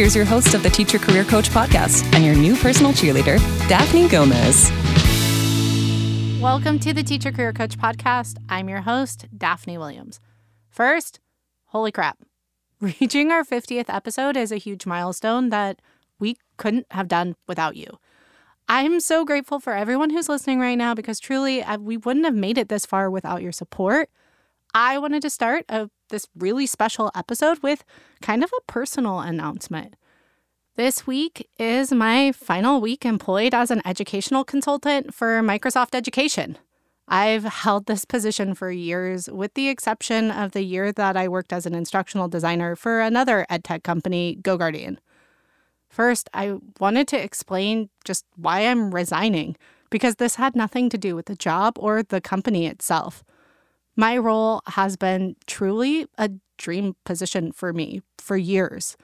Here's your host of the Teacher Career Coach podcast and your new personal cheerleader, Daphne Gomez. Welcome to the Teacher Career Coach podcast. I'm your host, Daphne Williams. First, holy crap. Reaching our 50th episode is a huge milestone that we couldn't have done without you. I'm so grateful for everyone who's listening right now because truly, we wouldn't have made it this far without your support. I wanted to start a, this really special episode with kind of a personal announcement. This week is my final week employed as an educational consultant for Microsoft Education. I've held this position for years, with the exception of the year that I worked as an instructional designer for another edtech company, GoGuardian. First, I wanted to explain just why I'm resigning, because this had nothing to do with the job or the company itself. My role has been truly a dream position for me for years.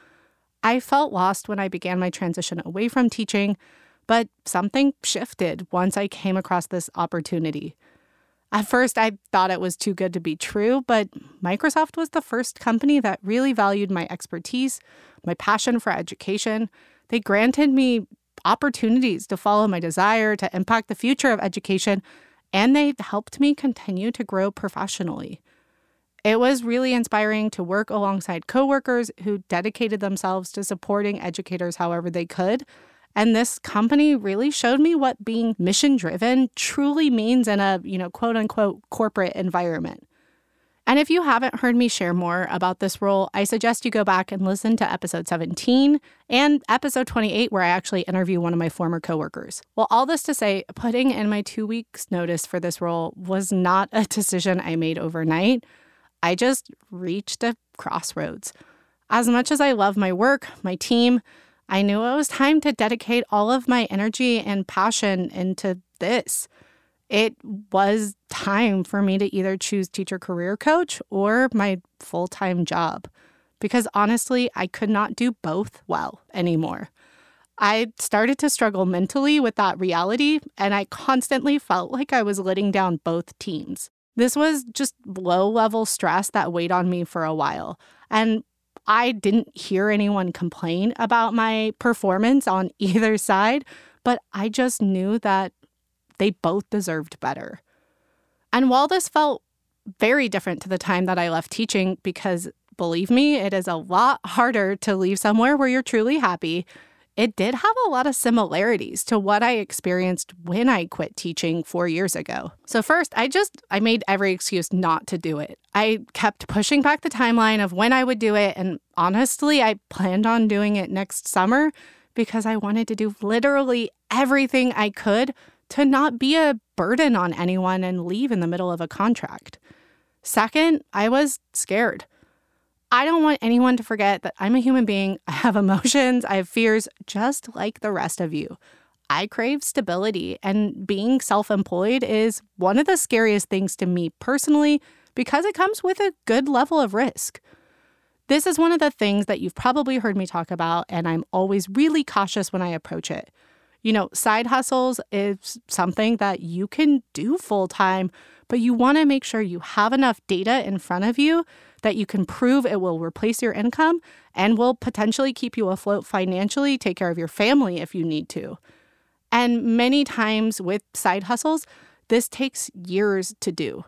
I felt lost when I began my transition away from teaching, but something shifted once I came across this opportunity. At first, I thought it was too good to be true, but Microsoft was the first company that really valued my expertise, my passion for education. They granted me opportunities to follow my desire to impact the future of education and they helped me continue to grow professionally. It was really inspiring to work alongside coworkers who dedicated themselves to supporting educators however they could. And this company really showed me what being mission driven truly means in a, you know, quote unquote corporate environment. And if you haven't heard me share more about this role, I suggest you go back and listen to episode 17 and episode 28, where I actually interview one of my former coworkers. Well, all this to say, putting in my two weeks' notice for this role was not a decision I made overnight. I just reached a crossroads. As much as I love my work, my team, I knew it was time to dedicate all of my energy and passion into this it was time for me to either choose teacher career coach or my full time job. Because honestly, I could not do both well anymore. I started to struggle mentally with that reality, and I constantly felt like I was letting down both teams. This was just low level stress that weighed on me for a while. And I didn't hear anyone complain about my performance on either side, but I just knew that they both deserved better. And while this felt very different to the time that I left teaching, because believe me, it is a lot harder to leave somewhere where you're truly happy, it did have a lot of similarities to what I experienced when I quit teaching 4 years ago. So first, I just I made every excuse not to do it. I kept pushing back the timeline of when I would do it and honestly, I planned on doing it next summer because I wanted to do literally everything I could to not be a burden on anyone and leave in the middle of a contract. Second, I was scared. I don't want anyone to forget that I'm a human being. I have emotions, I have fears, just like the rest of you. I crave stability, and being self employed is one of the scariest things to me personally because it comes with a good level of risk. This is one of the things that you've probably heard me talk about, and I'm always really cautious when I approach it. You know, side hustles is something that you can do full time, but you want to make sure you have enough data in front of you that you can prove it will replace your income and will potentially keep you afloat financially, take care of your family if you need to. And many times with side hustles, this takes years to do.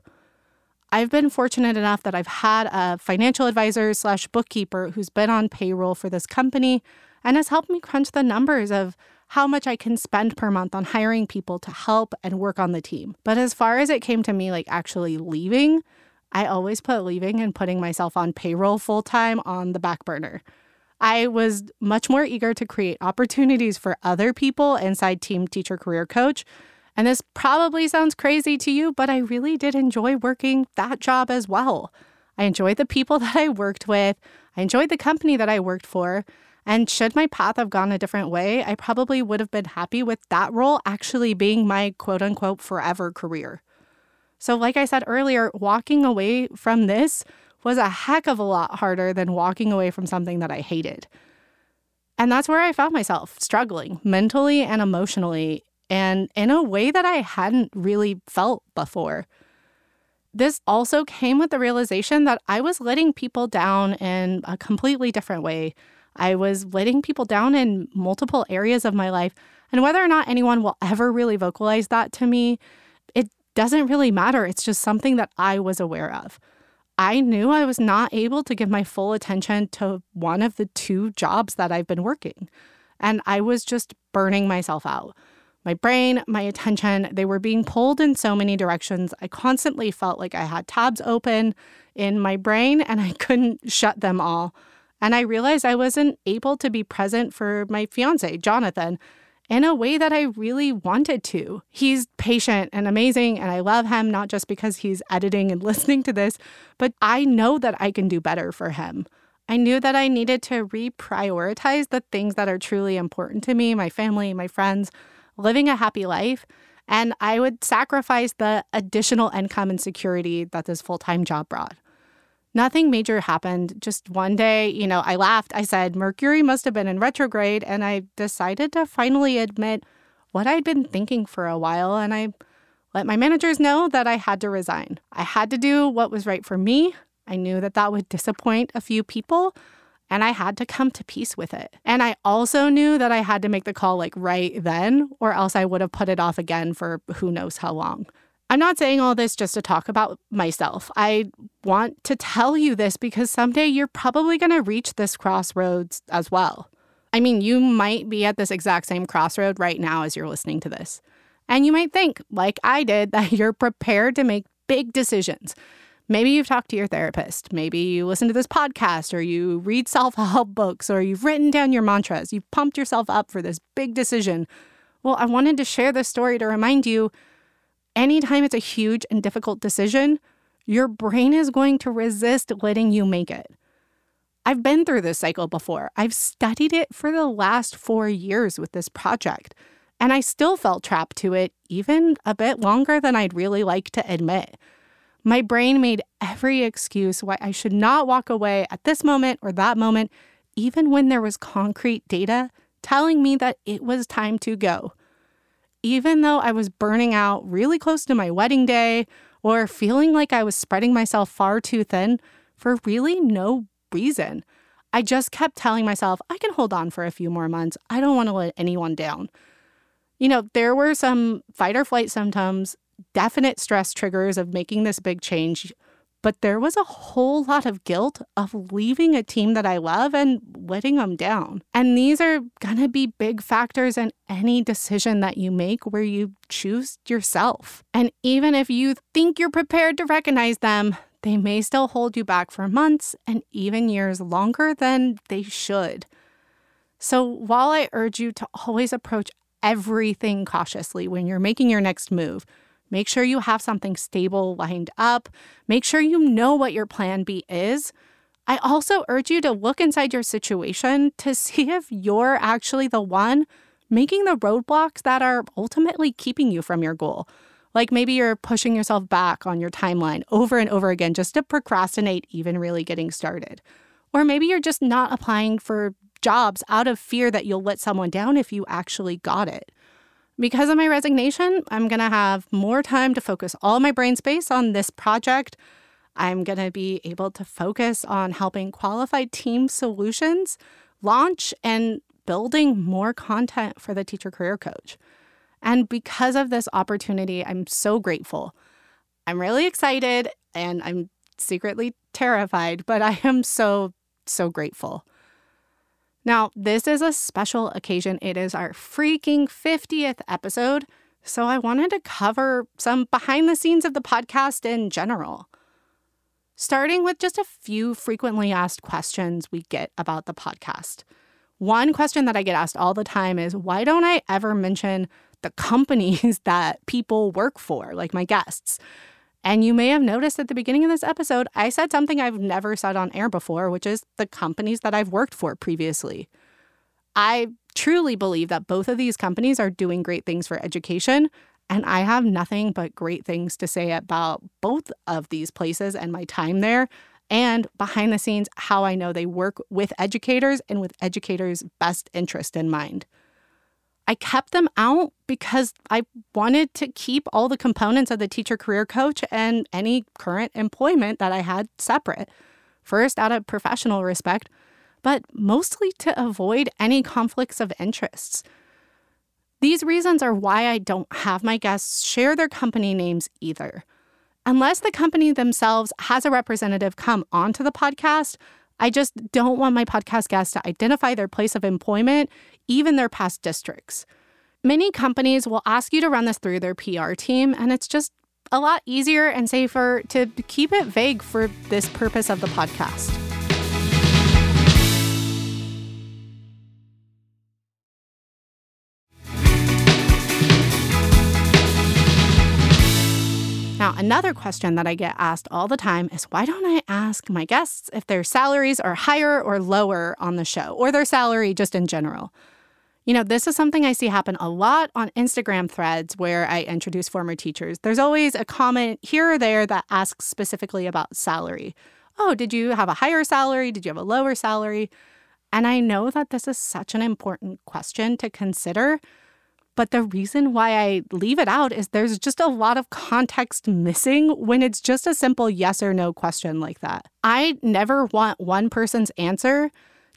I've been fortunate enough that I've had a financial advisor slash bookkeeper who's been on payroll for this company and has helped me crunch the numbers of how much I can spend per month on hiring people to help and work on the team. But as far as it came to me, like actually leaving, I always put leaving and putting myself on payroll full time on the back burner. I was much more eager to create opportunities for other people inside Team Teacher Career Coach. And this probably sounds crazy to you, but I really did enjoy working that job as well. I enjoyed the people that I worked with, I enjoyed the company that I worked for. And should my path have gone a different way, I probably would have been happy with that role actually being my quote unquote forever career. So, like I said earlier, walking away from this was a heck of a lot harder than walking away from something that I hated. And that's where I found myself struggling mentally and emotionally, and in a way that I hadn't really felt before. This also came with the realization that I was letting people down in a completely different way. I was letting people down in multiple areas of my life. And whether or not anyone will ever really vocalize that to me, it doesn't really matter. It's just something that I was aware of. I knew I was not able to give my full attention to one of the two jobs that I've been working. And I was just burning myself out. My brain, my attention, they were being pulled in so many directions. I constantly felt like I had tabs open in my brain and I couldn't shut them all. And I realized I wasn't able to be present for my fiance, Jonathan, in a way that I really wanted to. He's patient and amazing, and I love him not just because he's editing and listening to this, but I know that I can do better for him. I knew that I needed to reprioritize the things that are truly important to me my family, my friends, living a happy life. And I would sacrifice the additional income and security that this full time job brought. Nothing major happened. Just one day, you know, I laughed. I said, Mercury must have been in retrograde. And I decided to finally admit what I'd been thinking for a while. And I let my managers know that I had to resign. I had to do what was right for me. I knew that that would disappoint a few people. And I had to come to peace with it. And I also knew that I had to make the call like right then, or else I would have put it off again for who knows how long. I'm not saying all this just to talk about myself. I want to tell you this because someday you're probably going to reach this crossroads as well. I mean, you might be at this exact same crossroad right now as you're listening to this. And you might think, like I did, that you're prepared to make big decisions. Maybe you've talked to your therapist. Maybe you listen to this podcast or you read self help books or you've written down your mantras. You've pumped yourself up for this big decision. Well, I wanted to share this story to remind you anytime it's a huge and difficult decision, your brain is going to resist letting you make it. I've been through this cycle before. I've studied it for the last four years with this project, and I still felt trapped to it even a bit longer than I'd really like to admit. My brain made every excuse why I should not walk away at this moment or that moment, even when there was concrete data telling me that it was time to go even though I was burning out really close to my wedding day or feeling like I was spreading myself far too thin for really no reason. I just kept telling myself, I can hold on for a few more months. I don't want to let anyone down. You know, there were some fight or flight symptoms, definite stress triggers of making this big change but there was a whole lot of guilt of leaving a team that I love and letting them down. And these are going to be big factors in any decision that you make where you choose yourself. And even if you think you're prepared to recognize them, they may still hold you back for months and even years longer than they should. So, while I urge you to always approach everything cautiously when you're making your next move, Make sure you have something stable lined up. Make sure you know what your plan B is. I also urge you to look inside your situation to see if you're actually the one making the roadblocks that are ultimately keeping you from your goal. Like maybe you're pushing yourself back on your timeline over and over again just to procrastinate even really getting started. Or maybe you're just not applying for jobs out of fear that you'll let someone down if you actually got it. Because of my resignation, I'm going to have more time to focus all my brain space on this project. I'm going to be able to focus on helping qualified team solutions launch and building more content for the teacher career coach. And because of this opportunity, I'm so grateful. I'm really excited and I'm secretly terrified, but I am so, so grateful. Now, this is a special occasion. It is our freaking 50th episode. So I wanted to cover some behind the scenes of the podcast in general. Starting with just a few frequently asked questions we get about the podcast. One question that I get asked all the time is why don't I ever mention the companies that people work for, like my guests? And you may have noticed at the beginning of this episode, I said something I've never said on air before, which is the companies that I've worked for previously. I truly believe that both of these companies are doing great things for education. And I have nothing but great things to say about both of these places and my time there, and behind the scenes, how I know they work with educators and with educators' best interest in mind. I kept them out because I wanted to keep all the components of the teacher career coach and any current employment that I had separate. First, out of professional respect, but mostly to avoid any conflicts of interests. These reasons are why I don't have my guests share their company names either. Unless the company themselves has a representative come onto the podcast, I just don't want my podcast guests to identify their place of employment, even their past districts. Many companies will ask you to run this through their PR team, and it's just a lot easier and safer to keep it vague for this purpose of the podcast. Now, another question that I get asked all the time is why don't I ask my guests if their salaries are higher or lower on the show, or their salary just in general? You know, this is something I see happen a lot on Instagram threads where I introduce former teachers. There's always a comment here or there that asks specifically about salary. Oh, did you have a higher salary? Did you have a lower salary? And I know that this is such an important question to consider but the reason why I leave it out is there's just a lot of context missing when it's just a simple yes or no question like that. I never want one person's answer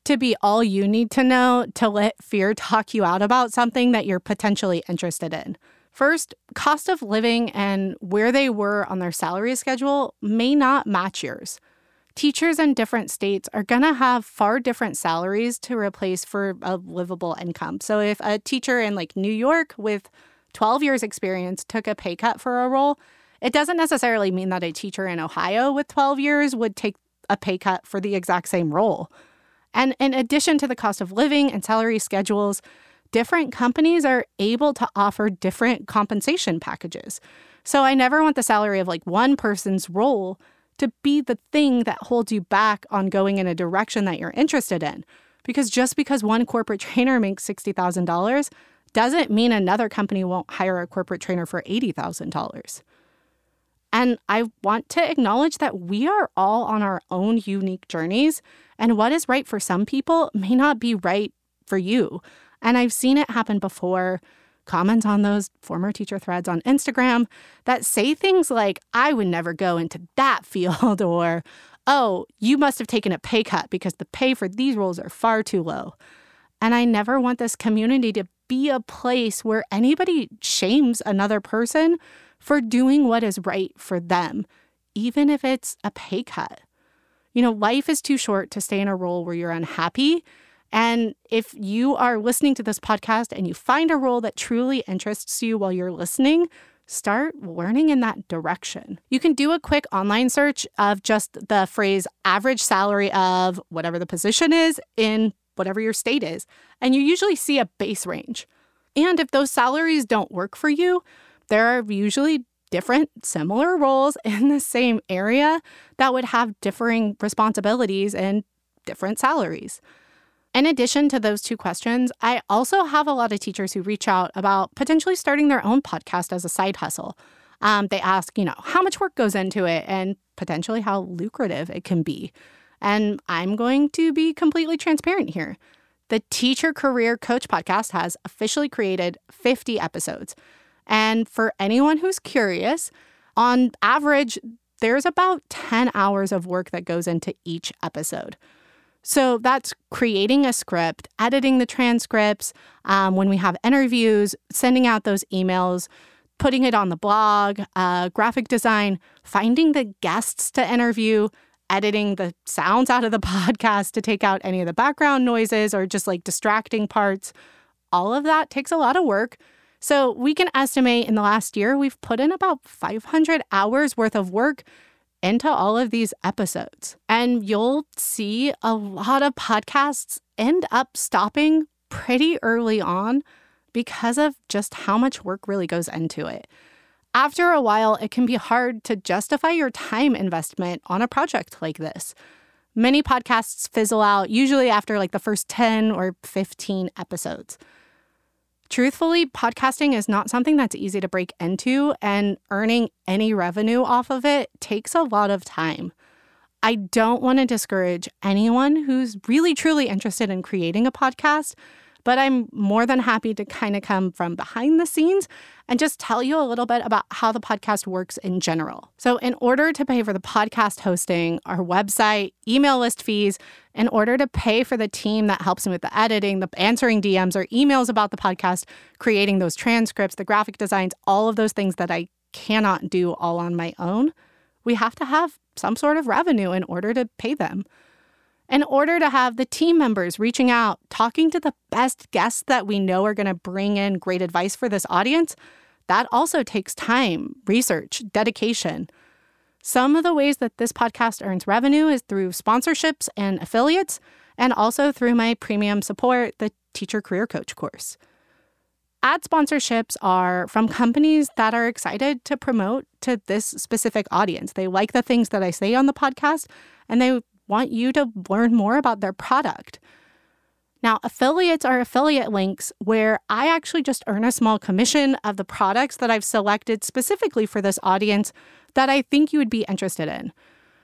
to be all you need to know to let fear talk you out about something that you're potentially interested in. First, cost of living and where they were on their salary schedule may not match yours teachers in different states are going to have far different salaries to replace for a livable income. So if a teacher in like New York with 12 years experience took a pay cut for a role, it doesn't necessarily mean that a teacher in Ohio with 12 years would take a pay cut for the exact same role. And in addition to the cost of living and salary schedules, different companies are able to offer different compensation packages. So I never want the salary of like one person's role to be the thing that holds you back on going in a direction that you're interested in. Because just because one corporate trainer makes $60,000 doesn't mean another company won't hire a corporate trainer for $80,000. And I want to acknowledge that we are all on our own unique journeys, and what is right for some people may not be right for you. And I've seen it happen before comment on those former teacher threads on Instagram that say things like, I would never go into that field, or, oh, you must have taken a pay cut because the pay for these roles are far too low. And I never want this community to be a place where anybody shames another person for doing what is right for them, even if it's a pay cut. You know, life is too short to stay in a role where you're unhappy and if you are listening to this podcast and you find a role that truly interests you while you're listening, start learning in that direction. You can do a quick online search of just the phrase average salary of whatever the position is in whatever your state is, and you usually see a base range. And if those salaries don't work for you, there are usually different similar roles in the same area that would have differing responsibilities and different salaries. In addition to those two questions, I also have a lot of teachers who reach out about potentially starting their own podcast as a side hustle. Um, they ask, you know, how much work goes into it and potentially how lucrative it can be. And I'm going to be completely transparent here. The Teacher Career Coach podcast has officially created 50 episodes. And for anyone who's curious, on average, there's about 10 hours of work that goes into each episode. So that's creating a script, editing the transcripts, um, when we have interviews, sending out those emails, putting it on the blog, uh, graphic design, finding the guests to interview, editing the sounds out of the podcast to take out any of the background noises or just like distracting parts. All of that takes a lot of work. So we can estimate in the last year, we've put in about 500 hours worth of work into all of these episodes. And you'll see a lot of podcasts end up stopping pretty early on because of just how much work really goes into it. After a while, it can be hard to justify your time investment on a project like this. Many podcasts fizzle out, usually after like the first 10 or 15 episodes. Truthfully, podcasting is not something that's easy to break into, and earning any revenue off of it takes a lot of time. I don't want to discourage anyone who's really truly interested in creating a podcast but I'm more than happy to kind of come from behind the scenes and just tell you a little bit about how the podcast works in general. So, in order to pay for the podcast hosting, our website, email list fees, in order to pay for the team that helps me with the editing, the answering DMs or emails about the podcast, creating those transcripts, the graphic designs, all of those things that I cannot do all on my own, we have to have some sort of revenue in order to pay them in order to have the team members reaching out, talking to the best guests that we know are going to bring in great advice for this audience, that also takes time, research, dedication. Some of the ways that this podcast earns revenue is through sponsorships and affiliates, and also through my premium support, the Teacher Career Coach course. Ad sponsorships are from companies that are excited to promote to this specific audience. They like the things that I say on the podcast and they want you to learn more about their product. Now, affiliates are affiliate links where I actually just earn a small commission of the products that I've selected specifically for this audience that I think you would be interested in.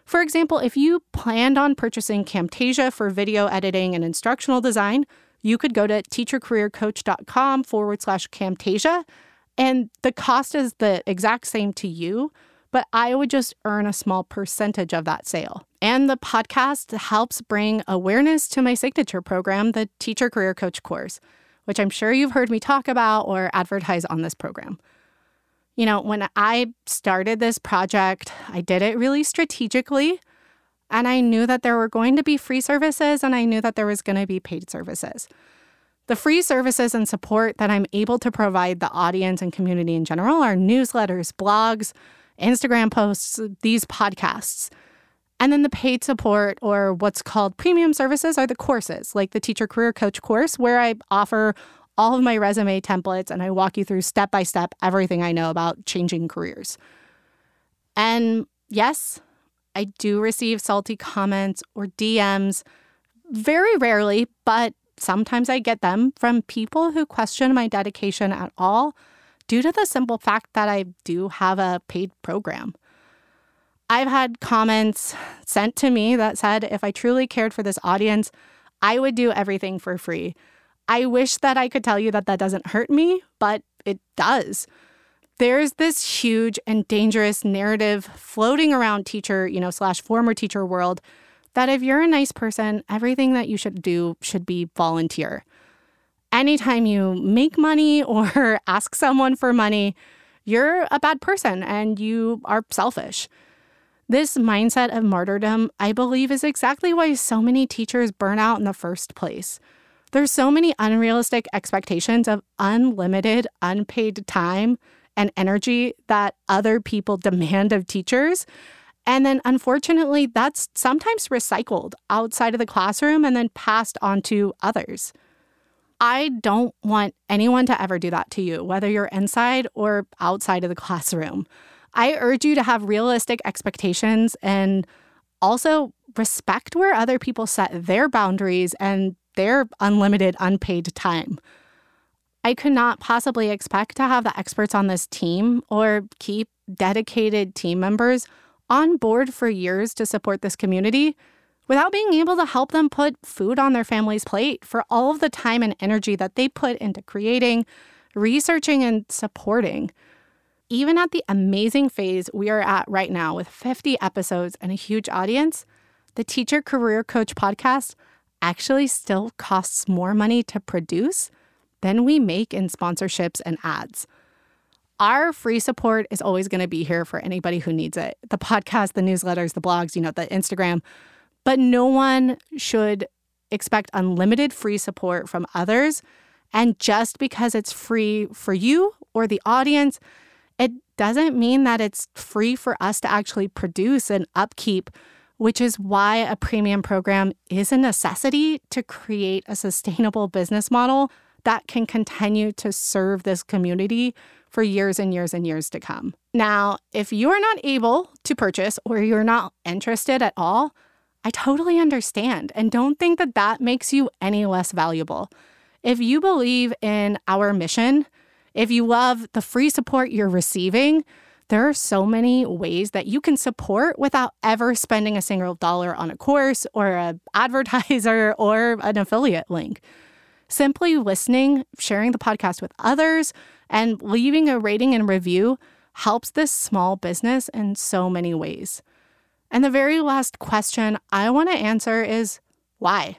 For example, if you planned on purchasing Camtasia for video editing and instructional design, you could go to teachercareercoach.com forward slash Camtasia, and the cost is the exact same to you but I would just earn a small percentage of that sale. And the podcast helps bring awareness to my signature program, the Teacher Career Coach course, which I'm sure you've heard me talk about or advertise on this program. You know, when I started this project, I did it really strategically. And I knew that there were going to be free services and I knew that there was going to be paid services. The free services and support that I'm able to provide the audience and community in general are newsletters, blogs, Instagram posts, these podcasts. And then the paid support or what's called premium services are the courses, like the Teacher Career Coach course, where I offer all of my resume templates and I walk you through step by step everything I know about changing careers. And yes, I do receive salty comments or DMs very rarely, but sometimes I get them from people who question my dedication at all due to the simple fact that I do have a paid program. I've had comments sent to me that said if I truly cared for this audience, I would do everything for free. I wish that I could tell you that that doesn't hurt me, but it does. There's this huge and dangerous narrative floating around teacher, you know, slash former teacher world that if you're a nice person, everything that you should do should be volunteer anytime you make money or ask someone for money, you're a bad person and you are selfish. This mindset of martyrdom, I believe, is exactly why so many teachers burn out in the first place. There's so many unrealistic expectations of unlimited, unpaid time and energy that other people demand of teachers. And then, unfortunately, that's sometimes recycled outside of the classroom and then passed on to others. I don't want anyone to ever do that to you, whether you're inside or outside of the classroom. I urge you to have realistic expectations and also respect where other people set their boundaries and their unlimited unpaid time. I could not possibly expect to have the experts on this team or keep dedicated team members on board for years to support this community without being able to help them put food on their family's plate for all of the time and energy that they put into creating, researching, and supporting. Even at the amazing phase we are at right now with 50 episodes and a huge audience, the Teacher Career Coach podcast actually still costs more money to produce than we make in sponsorships and ads. Our free support is always going to be here for anybody who needs it the podcast, the newsletters, the blogs, you know, the Instagram. But no one should expect unlimited free support from others. And just because it's free for you or the audience, it doesn't mean that it's free for us to actually produce and upkeep, which is why a premium program is a necessity to create a sustainable business model that can continue to serve this community for years and years and years to come. Now, if you're not able to purchase or you're not interested at all, I totally understand and don't think that that makes you any less valuable. If you believe in our mission, if you love the free support you're receiving, there are so many ways that you can support without ever spending a single dollar on a course or an advertiser or an affiliate link. Simply listening, sharing the podcast with others, and leaving a rating and review helps this small business in so many ways. And the very last question I want to answer is why?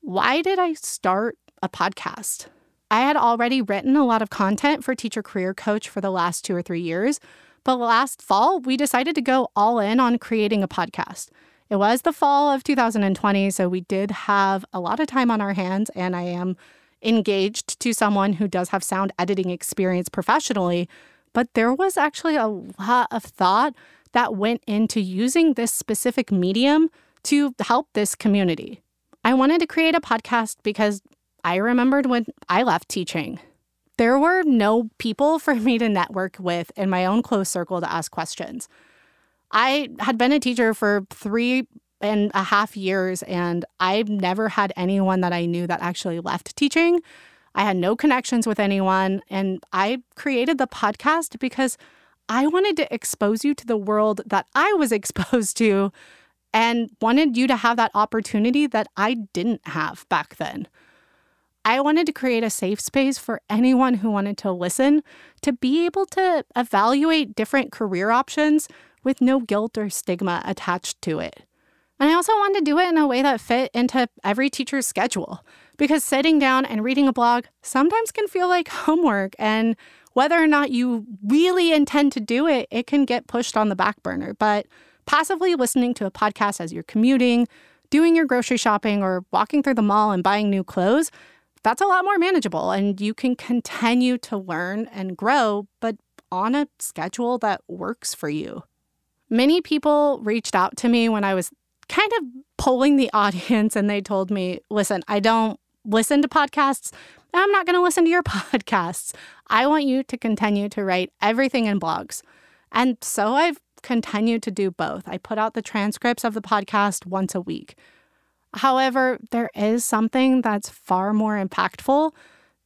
Why did I start a podcast? I had already written a lot of content for Teacher Career Coach for the last two or three years, but last fall, we decided to go all in on creating a podcast. It was the fall of 2020, so we did have a lot of time on our hands, and I am engaged to someone who does have sound editing experience professionally. But there was actually a lot of thought that went into using this specific medium to help this community. I wanted to create a podcast because I remembered when I left teaching. There were no people for me to network with in my own close circle to ask questions. I had been a teacher for three and a half years, and I've never had anyone that I knew that actually left teaching. I had no connections with anyone, and I created the podcast because I wanted to expose you to the world that I was exposed to and wanted you to have that opportunity that I didn't have back then. I wanted to create a safe space for anyone who wanted to listen to be able to evaluate different career options with no guilt or stigma attached to it. And I also wanted to do it in a way that fit into every teacher's schedule because sitting down and reading a blog sometimes can feel like homework. And whether or not you really intend to do it, it can get pushed on the back burner. But passively listening to a podcast as you're commuting, doing your grocery shopping, or walking through the mall and buying new clothes, that's a lot more manageable. And you can continue to learn and grow, but on a schedule that works for you. Many people reached out to me when I was kind of polling the audience and they told me, listen, I don't listen to podcasts. I'm not going to listen to your podcasts. I want you to continue to write everything in blogs. And so I've continued to do both. I put out the transcripts of the podcast once a week. However, there is something that's far more impactful.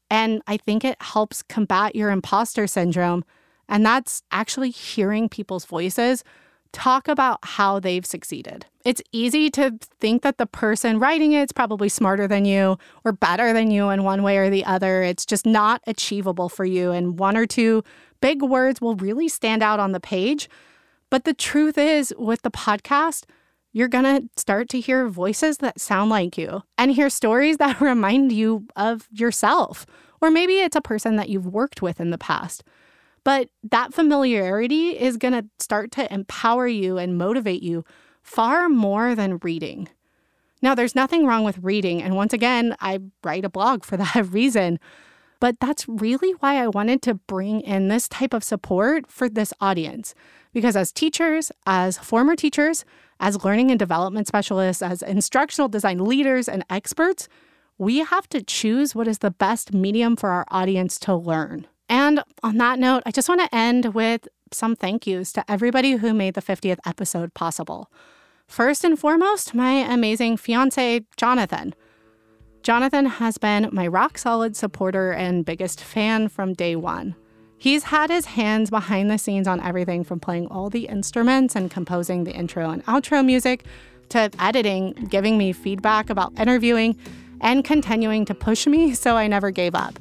And I think it helps combat your imposter syndrome. And that's actually hearing people's voices talk about how they've succeeded. It's easy to think that the person writing it's probably smarter than you or better than you in one way or the other. It's just not achievable for you. And one or two big words will really stand out on the page. But the truth is, with the podcast, you're going to start to hear voices that sound like you and hear stories that remind you of yourself. Or maybe it's a person that you've worked with in the past. But that familiarity is going to start to empower you and motivate you far more than reading. Now, there's nothing wrong with reading. And once again, I write a blog for that reason. But that's really why I wanted to bring in this type of support for this audience. Because as teachers, as former teachers, as learning and development specialists, as instructional design leaders and experts, we have to choose what is the best medium for our audience to learn. And on that note, I just want to end with some thank yous to everybody who made the 50th episode possible. First and foremost, my amazing fiance, Jonathan. Jonathan has been my rock solid supporter and biggest fan from day one. He's had his hands behind the scenes on everything from playing all the instruments and composing the intro and outro music to editing, giving me feedback about interviewing, and continuing to push me so I never gave up.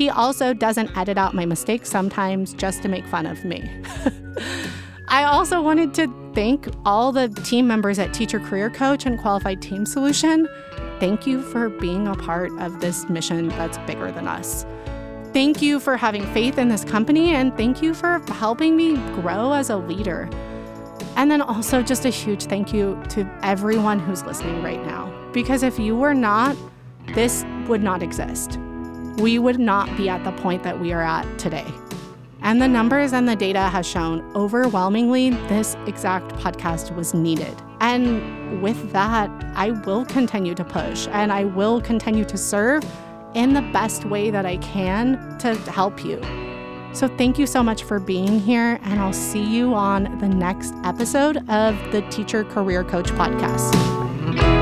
He also doesn't edit out my mistakes sometimes just to make fun of me. I also wanted to thank all the team members at Teacher Career Coach and Qualified Team Solution. Thank you for being a part of this mission that's bigger than us. thank you for having faith in this company and thank you for helping me grow as a leader. And then also just a huge thank you to everyone who's listening right now. Because if you were not, this would not exist. We would not be at the point that we are at today. And the numbers and the data has shown overwhelmingly this exact podcast was needed. And with that, I will continue to push and I will continue to serve in the best way that I can to help you. So, thank you so much for being here, and I'll see you on the next episode of the Teacher Career Coach Podcast.